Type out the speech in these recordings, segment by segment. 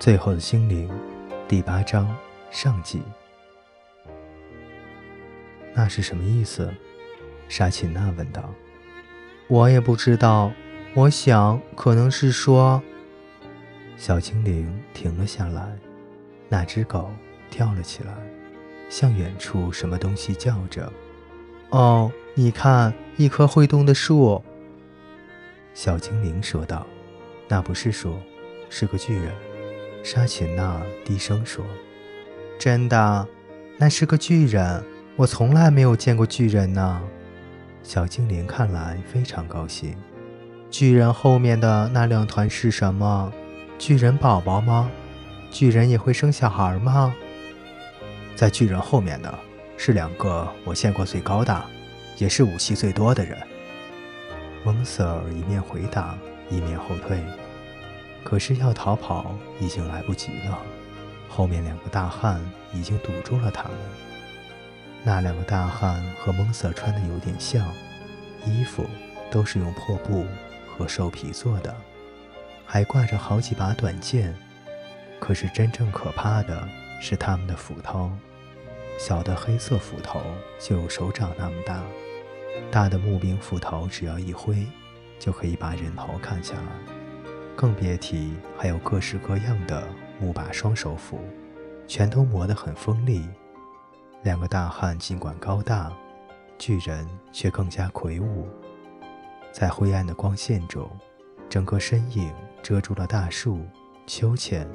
最后的精灵，第八章上集。那是什么意思？沙琴娜问道。我也不知道，我想可能是说……小精灵停了下来，那只狗跳了起来，向远处什么东西叫着：“哦，你看，一棵会动的树。”小精灵说道：“那不是树，是个巨人。”沙琴娜低声说：“真的，那是个巨人。我从来没有见过巨人呢。”小精灵看来非常高兴。巨人后面的那两团是什么？巨人宝宝吗？巨人也会生小孩吗？在巨人后面的是两个我见过最高大，也是武器最多的人。蒙瑟尔一面回答，一面后退。可是要逃跑已经来不及了，后面两个大汉已经堵住了他们。那两个大汉和蒙瑟穿的有点像，衣服都是用破布和兽皮做的，还挂着好几把短剑。可是真正可怕的是他们的斧头，小的黑色斧头就有手掌那么大，大的木柄斧头只要一挥，就可以把人头砍下来。更别提还有各式各样的木把双手斧，全都磨得很锋利。两个大汉尽管高大，巨人却更加魁梧。在灰暗的光线中，整个身影遮住了大树、秋千，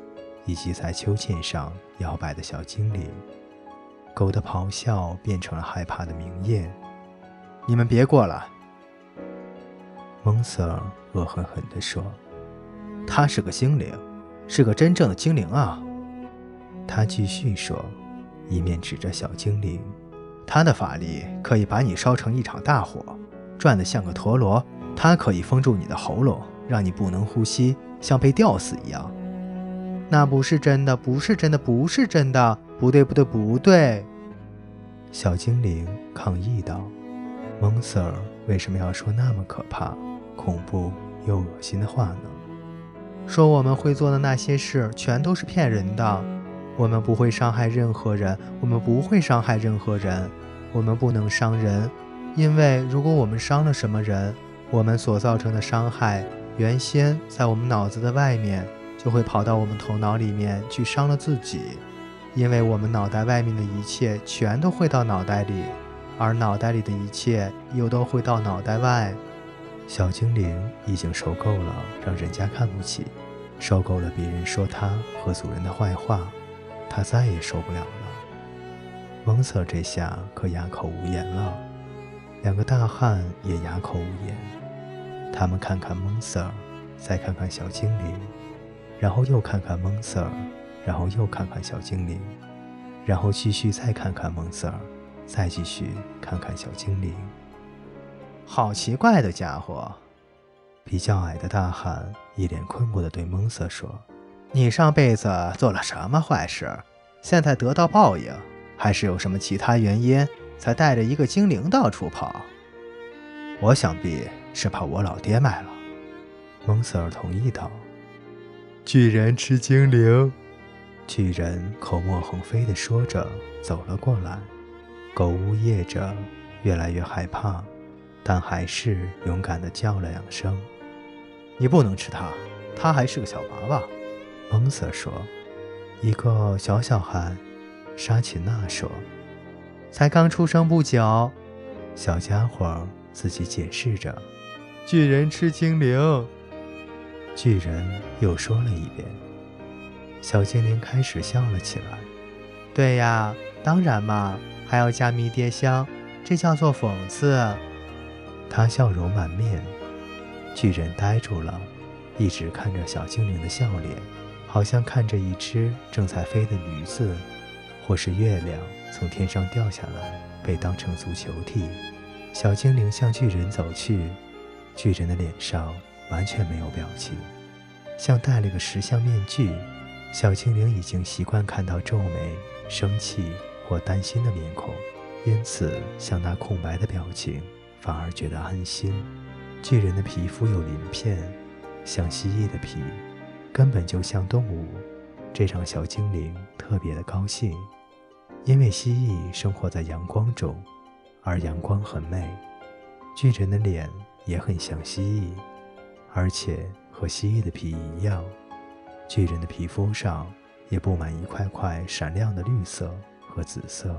以及在秋千上摇摆的小精灵。狗的咆哮变成了害怕的鸣咽。你们别过来！蒙瑟尔恶狠狠地说。他是个精灵，是个真正的精灵啊！他继续说，一面指着小精灵：“他的法力可以把你烧成一场大火，转得像个陀螺。他可以封住你的喉咙，让你不能呼吸，像被吊死一样。”那不是真的，不是真的，不是真的！不对，不对，不对！小精灵抗议道：“蒙 Sir 为什么要说那么可怕、恐怖又恶心的话呢？”说我们会做的那些事全都是骗人的，我们不会伤害任何人，我们不会伤害任何人，我们不能伤人，因为如果我们伤了什么人，我们所造成的伤害原先在我们脑子的外面，就会跑到我们头脑里面去伤了自己，因为我们脑袋外面的一切全都会到脑袋里，而脑袋里的一切又都会到脑袋外。小精灵已经受够了让人家看不起，受够了别人说他和主人的坏话，他再也受不了了。蒙瑟这下可哑口无言了，两个大汉也哑口无言。他们看看蒙瑟，再看看小精灵，然后又看看蒙瑟，然后又看看小精灵，然后继续再看看蒙瑟，再继续看看小精灵。好奇怪的家伙！比较矮的大汉一脸困惑地对蒙瑟说：“你上辈子做了什么坏事？现在得到报应，还是有什么其他原因才带着一个精灵到处跑？”我想必是把我老爹卖了。蒙瑟尔同意道：“巨人吃精灵。”巨人口沫横飞地说着，走了过来。狗呜咽着，越来越害怕。但还是勇敢地叫了两声。你不能吃它，它还是个小娃娃。蒙瑟说：“一个小小孩。”沙琪娜说：“才刚出生不久。”小家伙自己解释着：“巨人吃精灵。”巨人又说了一遍。小精灵开始笑了起来：“对呀，当然嘛，还要加迷迭香，这叫做讽刺。”他笑容满面，巨人呆住了，一直看着小精灵的笑脸，好像看着一只正在飞的驴子，或是月亮从天上掉下来被当成足球踢。小精灵向巨人走去，巨人的脸上完全没有表情，像戴了个石像面具。小精灵已经习惯看到皱眉、生气或担心的面孔，因此像那空白的表情。反而觉得安心。巨人的皮肤有鳞片，像蜥蜴的皮，根本就像动物。这让小精灵特别的高兴，因为蜥蜴生活在阳光中，而阳光很美。巨人的脸也很像蜥蜴，而且和蜥蜴的皮一样。巨人的皮肤上也布满一块块闪亮的绿色和紫色，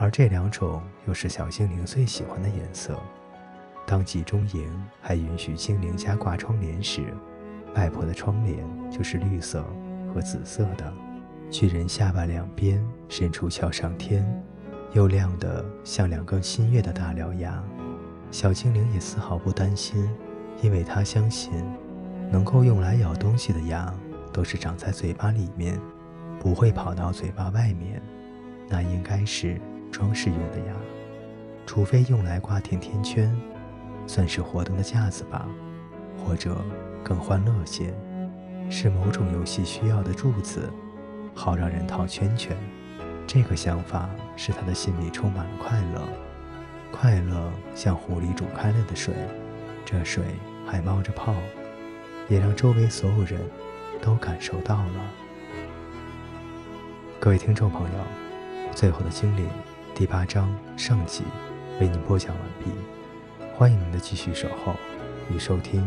而这两种又是小精灵最喜欢的颜色。当集中营还允许精灵家挂窗帘时，外婆的窗帘就是绿色和紫色的。巨人下巴两边伸出翘上天，又亮得像两根新月的大獠牙。小精灵也丝毫不担心，因为他相信，能够用来咬东西的牙都是长在嘴巴里面，不会跑到嘴巴外面。那应该是装饰用的呀，除非用来挂甜甜圈。算是活动的架子吧，或者更欢乐些，是某种游戏需要的柱子，好让人套圈圈。这个想法使他的心里充满了快乐，快乐像壶里煮开了的水，这水还冒着泡，也让周围所有人都感受到了。各位听众朋友，《最后的精灵》第八章上集为您播讲完毕。欢迎您的继续守候与收听。